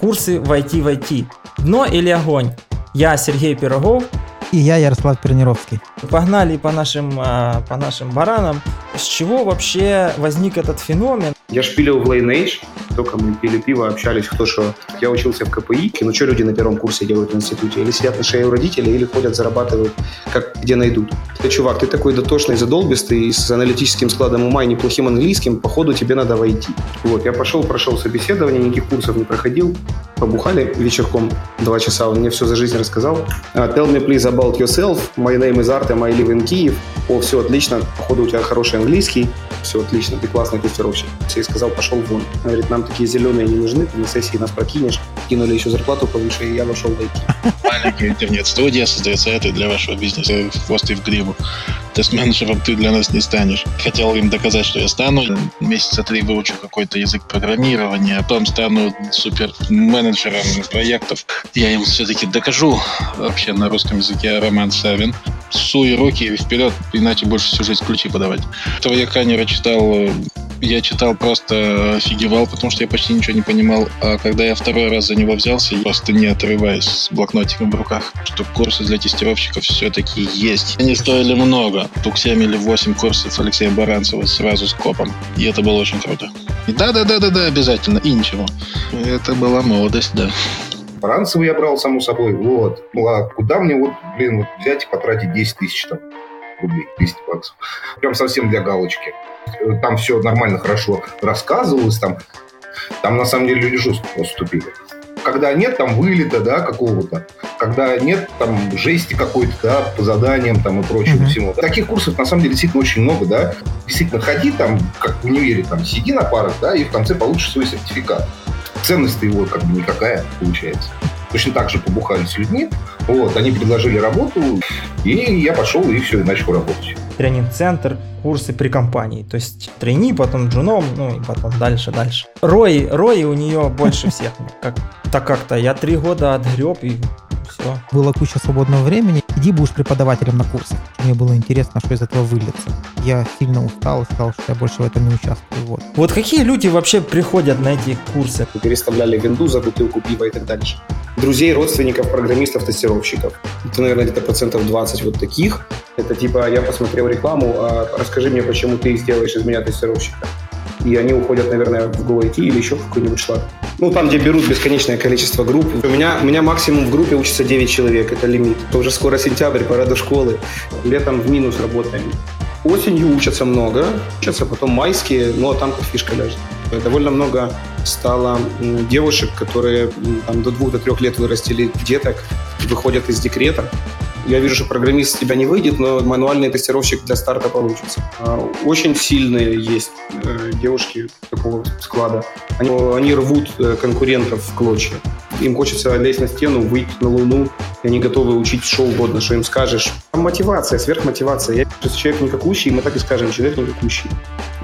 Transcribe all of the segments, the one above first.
Курсы в IT в IT. Дно или огонь? Я Сергей Пирогов. И я Ярослав Пернировский. Погнали по нашим, а, по нашим баранам. С чего вообще возник этот феномен? Я шпилил в Lineage, только мы пили пиво, общались, кто что. Я учился в КПИ. Ну что люди на первом курсе делают в институте? Или сидят на шее у родителей, или ходят, зарабатывают, как где найдут. Ты, чувак, ты такой дотошный, задолбистый, с аналитическим складом ума и неплохим английским, походу тебе надо войти. Вот, я пошел, прошел собеседование, никаких курсов не проходил. Побухали вечерком два часа, он мне все за жизнь рассказал. Uh, tell me please about yourself. My name is Artem, I live in Kyiv. О, все отлично, походу у тебя хороший английский. Все отлично, ты классный тестировщик. И сказал, пошел вон. Говорит, нам такие зеленые не нужны, ты на сессии нас прокинешь. Кинули еще зарплату повыше, и я вошел в IT. Маленькая интернет-студия создает сайты для вашего бизнеса хвост и в гриву. Тест-менеджером ты для нас не станешь. Хотел им доказать, что я стану. Месяца три выучу какой-то язык программирования, а потом стану супер менеджером проектов. Я им все-таки докажу вообще на русском языке Роман Савин. Суй руки вперед, иначе больше всю жизнь ключи подавать. Этого я Канера читал я читал просто офигевал, потому что я почти ничего не понимал. А когда я второй раз за него взялся, просто не отрываясь с блокнотиком в руках, что курсы для тестировщиков все-таки есть. Они стоили много. Штук 7 или 8 курсов Алексея Баранцева сразу с копом. И это было очень круто. Да-да-да-да-да, обязательно. И ничего. Это была молодость, да. Баранцева я брал, само собой. Вот. Ну, а куда мне вот, блин, вот взять и потратить 10 тысяч там рублей, 200 баксов? Прям совсем для галочки там все нормально, хорошо рассказывалось, там, там на самом деле люди жестко поступили. Когда нет там вылета, да, какого-то, когда нет там жести какой-то, да, по заданиям там и прочему mm-hmm. всему. Таких курсов на самом деле действительно очень много, да. Действительно, ходи там, как в универе, там, сиди на парах, да, и в конце получишь свой сертификат. Ценность его как бы никакая получается. Точно так же побухали с людьми, вот, они предложили работу, и я пошел и все, и начал работать тренинг-центр, курсы при компании. То есть трени, потом джуном, ну и потом дальше, дальше. Рои, рои у нее больше всех. Как, так как-то я три года отгреб и все. Была куча свободного времени. Иди будешь преподавателем на курсах. Мне было интересно, что из этого выльется. Я сильно устал и сказал, что я больше в этом не участвую. Вот. Вот какие люди вообще приходят на эти курсы? Переставляли винду за бутылку пива и так дальше. Друзей, родственников, программистов, тестировщиков. Это, наверное, где-то процентов 20 вот таких. Это типа, я посмотрел рекламу, а расскажи мне, почему ты сделаешь из меня тестировщика. И они уходят, наверное, в GoIT или еще в какой-нибудь шлак. Ну, там, где берут бесконечное количество групп. У меня, у меня максимум в группе учится 9 человек, это лимит. Уже скоро сентябрь, пора до школы. Летом в минус работаем. Осенью учатся много, учатся потом майские, ну а там как фишка ляжет. Довольно много стало девушек, которые там, до двух, до трех лет вырастили деток, выходят из декрета, я вижу, что программист с тебя не выйдет, но мануальный тестировщик для старта получится. А, очень сильные есть э, девушки такого склада. Они, они рвут э, конкурентов в клочья. Им хочется лезть на стену, выйти на луну, и они готовы учить что угодно, что им скажешь. Там мотивация, сверхмотивация. Я человек никакущий, мы так и скажем, человек никакущий.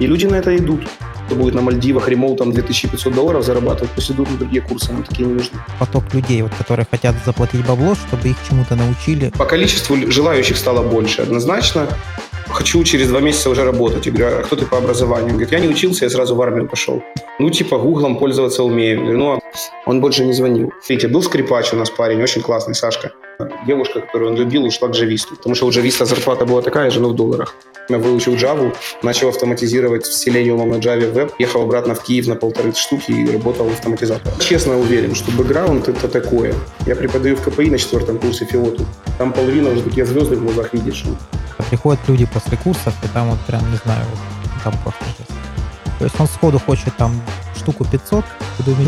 И люди на это идут кто будет на Мальдивах ремоутом 2500 долларов зарабатывать, пусть идут на другие курсы, нам такие не нужны. Поток людей, вот, которые хотят заплатить бабло, чтобы их чему-то научили. По количеству желающих стало больше, однозначно. Хочу через два месяца уже работать. Я говорю, а кто ты по образованию? Он говорит, я не учился, я сразу в армию пошел. Ну, типа, гуглом пользоваться умею. говорю, ну, а он больше не звонил. Видите, был скрипач у нас парень, очень классный, Сашка. Девушка, которую он любил, ушла к джависту, потому что у джависта зарплата была такая же, но в долларах. Я выучил Java, начал автоматизировать с Selenium на Java веб, ехал обратно в Киев на полторы штуки и работал автоматизатором. Честно уверен, что бэкграунд это такое. Я преподаю в КПИ на четвертом курсе филоту. Там половина уже такие звезды в глазах видишь. Приходят люди после курсов, и там вот прям, не знаю, там просто То есть он сходу хочет там штуку 500.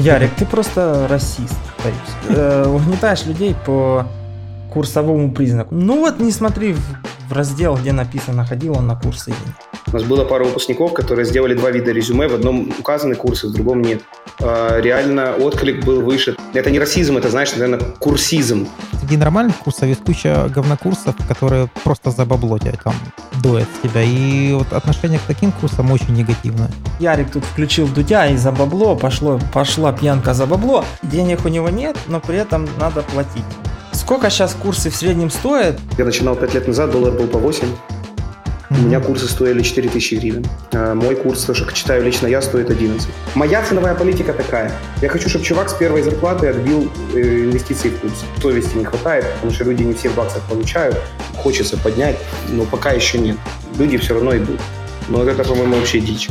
Ярик, ты просто расист, боюсь. Э, угнетаешь людей по курсовому признаку. Ну вот не смотри в, в раздел, где написано, ходил он на курсы или нет. У нас было пару выпускников, которые сделали два вида резюме. В одном указаны курсы, в другом нет. А, реально отклик был выше. Это не расизм, это, знаешь, наверное, курсизм. Среди нормальных курсов есть куча говнокурсов, которые просто за бабло тебя там дует тебя. И вот отношение к таким курсам очень негативное. Ярик тут включил Дудя, и за бабло пошло, пошла пьянка за бабло. Денег у него нет, но при этом надо платить. Сколько сейчас курсы в среднем стоят? Я начинал 5 лет назад, доллар был по 8. У меня курсы стоили 4000 гривен. А мой курс, то, что читаю лично я, стоит 11. Моя ценовая политика такая. Я хочу, чтобы чувак с первой зарплаты отбил э, инвестиции в курс. Совести не хватает, потому что люди не все в баксах получают. Хочется поднять, но пока еще нет. Люди все равно идут. Но это, по-моему, вообще дичь.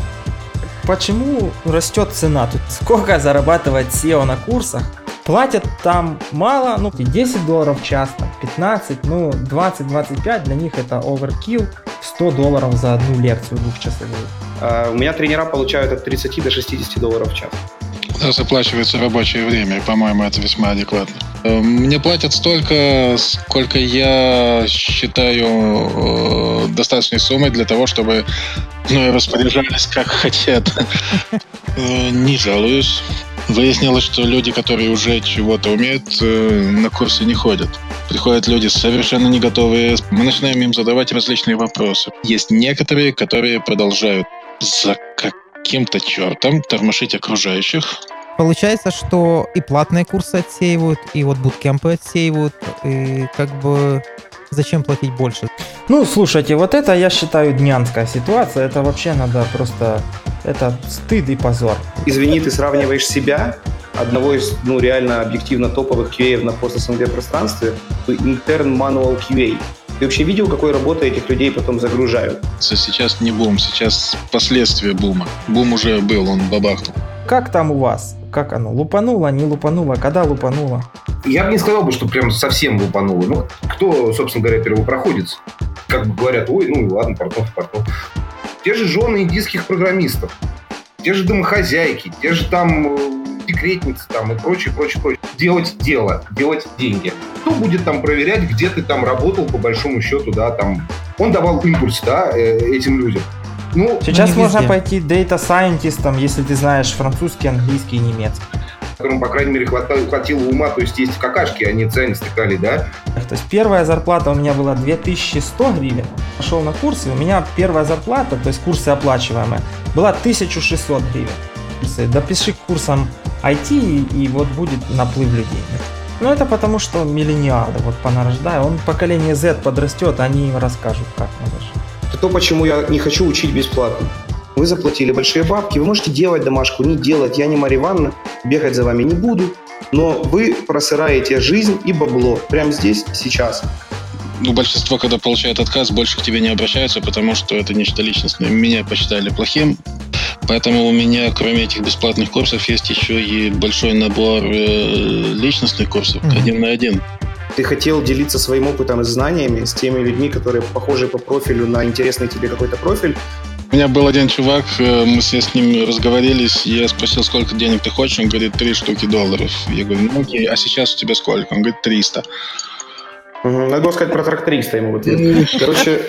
Почему растет цена? Тут сколько зарабатывает SEO на курсах? Платят там мало, ну 10 долларов в час, там, 15, ну 20-25, для них это оверкилл, 100 долларов за одну лекцию двухчасовую. А у меня тренера получают от 30 до 60 долларов в час. Раз оплачивается рабочее время, и, по-моему, это весьма адекватно. Э, Мне платят столько, сколько я считаю э, достаточной суммой для того, чтобы мною распоряжались как хотят. Э, Не жалуюсь. Выяснилось, что люди, которые уже чего-то умеют, на курсы не ходят. Приходят люди совершенно не готовые. Мы начинаем им задавать различные вопросы. Есть некоторые, которые продолжают за каким-то чертом тормошить окружающих, Получается, что и платные курсы отсеивают, и вот буткемпы отсеивают, и как бы зачем платить больше? Ну, слушайте, вот это, я считаю, днянская ситуация. Это вообще надо просто... Это стыд и позор. Извини, ты сравниваешь себя, одного из, ну, реально объективно топовых QA на пост-СНГ пространстве, интерн manual QA. Ты вообще видел, какой работой этих людей потом загружают? Сейчас не бум, сейчас последствия бума. Бум уже был, он бабахнул. Как там у вас? Как оно? Лупануло, не лупануло? Когда лупануло? Я бы не сказал бы, что прям совсем лупануло. Ну, кто, собственно говоря, первопроходец? Как бы говорят, ой, ну ладно, Портнов, Портнов. Те же жены индийских программистов, те же домохозяйки, те же там э, декретницы там и прочее, прочее, прочее. Делать дело, делать деньги. Кто будет там проверять, где ты там работал, по большому счету, да, там. Он давал импульс, да, э, этим людям. Ну, Сейчас можно везде. пойти scientistом, если ты знаешь французский, английский и немецкий. которым, по крайней мере, хватало, хватило ума, то есть есть какашки, они цены стыкали, да, То есть первая зарплата у меня была 2100 гривен. Пошел на курсы, у меня первая зарплата, то есть курсы оплачиваемые, была 1600 гривен. Курсы. Допиши к курсам IT, и, и вот будет наплыв людей. Ну это потому, что миллениалы, вот понарождая, он поколение Z подрастет, они им расскажут, как надо жить. Это то, почему я не хочу учить бесплатно. Вы заплатили большие бабки, вы можете делать домашку, не делать. Я не Марья Ивановна, бегать за вами не буду. Но вы просыраете жизнь и бабло прямо здесь, сейчас. Ну, большинство, когда получает отказ, больше к тебе не обращаются, потому что это нечто личностное. Меня посчитали плохим, поэтому у меня, кроме этих бесплатных курсов, есть еще и большой набор э, личностных курсов, Мгм. один на один. Ты хотел делиться своим опытом и знаниями с теми людьми, которые похожи по профилю на интересный тебе какой-то профиль. У меня был один чувак, э, мы все с ним разговорились, я спросил, сколько денег ты хочешь, он говорит, три штуки долларов. Я говорю, ну окей, а сейчас у тебя сколько? Он говорит, 300. Мгм. Надо было сказать про тракториста ему в ответ. Короче,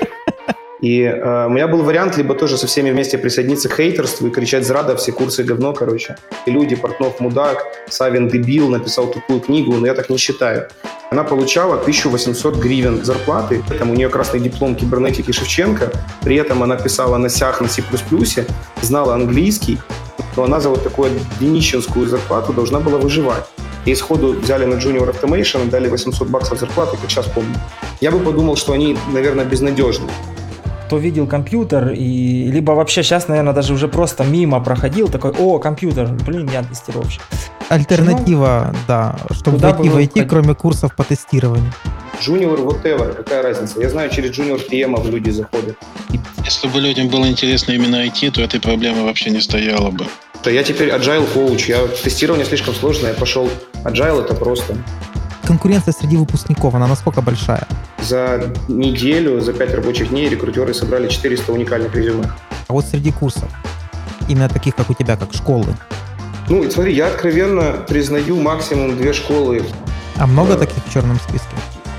и э, у меня был вариант либо тоже со всеми вместе присоединиться к хейтерству и кричать зрада, все курсы говно, короче. И люди, Портнов мудак, Савин дебил, написал тупую книгу, но я так не считаю. Она получала 1800 гривен зарплаты, там у нее красный диплом кибернетики Шевченко, при этом она писала на сях на C++, знала английский, но она за вот такую днищенскую зарплату должна была выживать. И сходу взяли на Junior Automation дали 800 баксов зарплаты, как сейчас помню. Я бы подумал, что они, наверное, безнадежны. Кто видел компьютер, и либо вообще сейчас, наверное, даже уже просто мимо проходил, такой, о, компьютер, блин, я тестировщик. Альтернатива, да, чтобы Куда войти, хотели? кроме курсов по тестированию. Junior whatever, какая разница? Я знаю, через Junior PM люди заходят. Если бы людям было интересно именно IT, то этой проблемы вообще не стояло бы. Что я теперь agile коуч, я тестирование слишком сложное, я пошел agile это просто. Конкуренция среди выпускников, она насколько большая? За неделю, за 5 рабочих дней рекрутеры собрали 400 уникальных резюме. А вот среди курсов, именно таких, как у тебя, как школы, Ну, и смотри, я откровенно признаю максимум две школы. а много Да. таких в черном списке?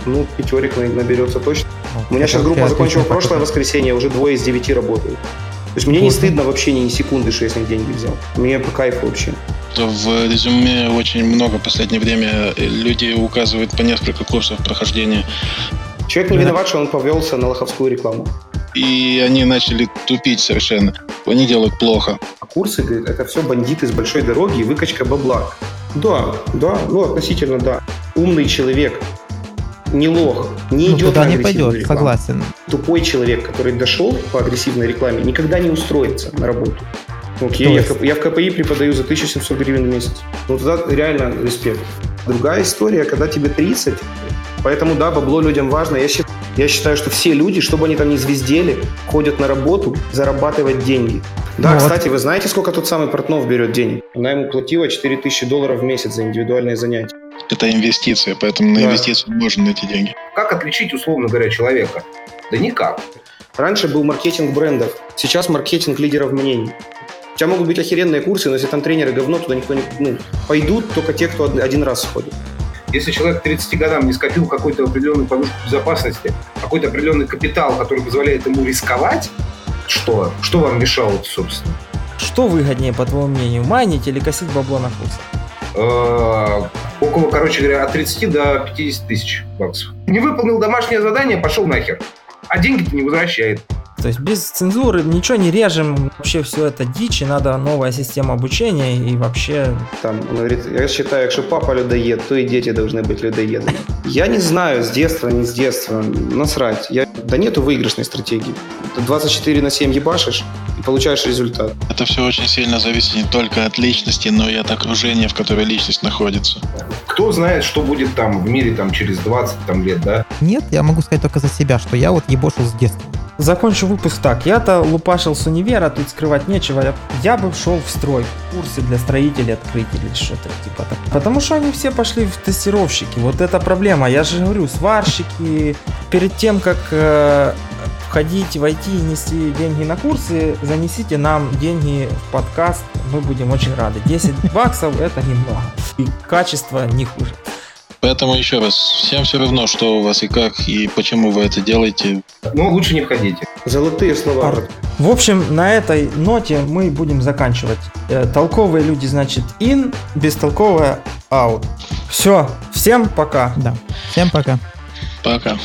Ну, пятерик на- наберется точно. Ну, У меня сейчас группа закончила прошлое воскресенье, уже двое из девяти работают. То есть мне не Вот. стыдно вообще ни секунды, что я с них деньги взял. Мне по кайфу вообще. В резюме очень много в последнее время люди указывают по несколько курсов прохождения, Человек не виноват, что он повелся на лоховскую рекламу. и они начали тупить совершенно. Они делают плохо. А курсы, говорит, это все бандиты с большой дороги и выкачка бабла. Да, да, ну относительно да. Умный человек не лох, не Ну, идет туда на не агрессивную пойдет, рекламу. согласен. Тупой человек, который дошел по агрессивной рекламе, никогда не устроится на работу. Окей, То я, есть? я в КПИ преподаю за 1700 гривен в месяц. Ну, тогда реально респект. Другая история, когда тебе 30, поэтому, да, бабло людям важно. Я, счит- я считаю, что все люди, чтобы они там не звездели, ходят на работу зарабатывать деньги. Да, Ну вот. кстати, вы знаете, сколько тот самый Портнов берет денег? Она ему платила 4000 долларов в месяц за индивидуальные занятия. Это инвестиция, поэтому на Да. инвестицию можно найти деньги. Как отличить, условно говоря, человека? Да никак. Раньше был маркетинг брендов, сейчас маркетинг лидеров мнений. У тебя могут быть охеренные курсы, но если там тренеры говно, туда никто не... Ну, пойдут только те, кто од- один раз сходит. Если человек к 30 годам не скопил какую-то определенную подушку безопасности, какой-то определенный капитал, который позволяет ему рисковать, что? Что вам мешало, собственно? Что выгоднее, по твоему мнению, майнить или косить бабло на курсах? Э, около, короче говоря, от 30 до 50 тысяч баксов. Не выполнил домашнее задание, пошел нахер. А деньги-то не возвращает. То есть без цензуры ничего не режем, вообще все это дичь, и надо новая система обучения и вообще... Там, он говорит, я считаю, что папа людоед, то и дети должны быть людоедами. Я не знаю, с детства, не с детства, насрать. Я... Да нету выигрышной стратегии. Ты 24 на 7 ебашишь и получаешь результат. Это все очень сильно зависит не только от личности, но и от окружения, в которой личность находится. Кто знает, что будет там в мире там, через 20 там, лет, да? Нет, я могу сказать только за себя, что я вот ебошил с детства. Закончу выпуск так. Я-то лупашил с универа, тут скрывать нечего. Я, я бы шел в строй. Курсы для строителей открыть или что-то типа так. Потому что они все пошли в тестировщики. Вот это проблема. Я же говорю, сварщики. Перед тем, как э, входить в и нести деньги на курсы, занесите нам деньги в подкаст. Мы будем очень рады. 10 баксов это немного. И качество не хуже. Поэтому еще раз, всем все равно, что у вас и как, и почему вы это делаете. Но лучше не входите. Золотые слова. Ар- В общем, на этой ноте мы будем заканчивать. Э, Толковые люди, значит, in, бестолковые out. Все, всем пока. Да. Всем пока. Пока.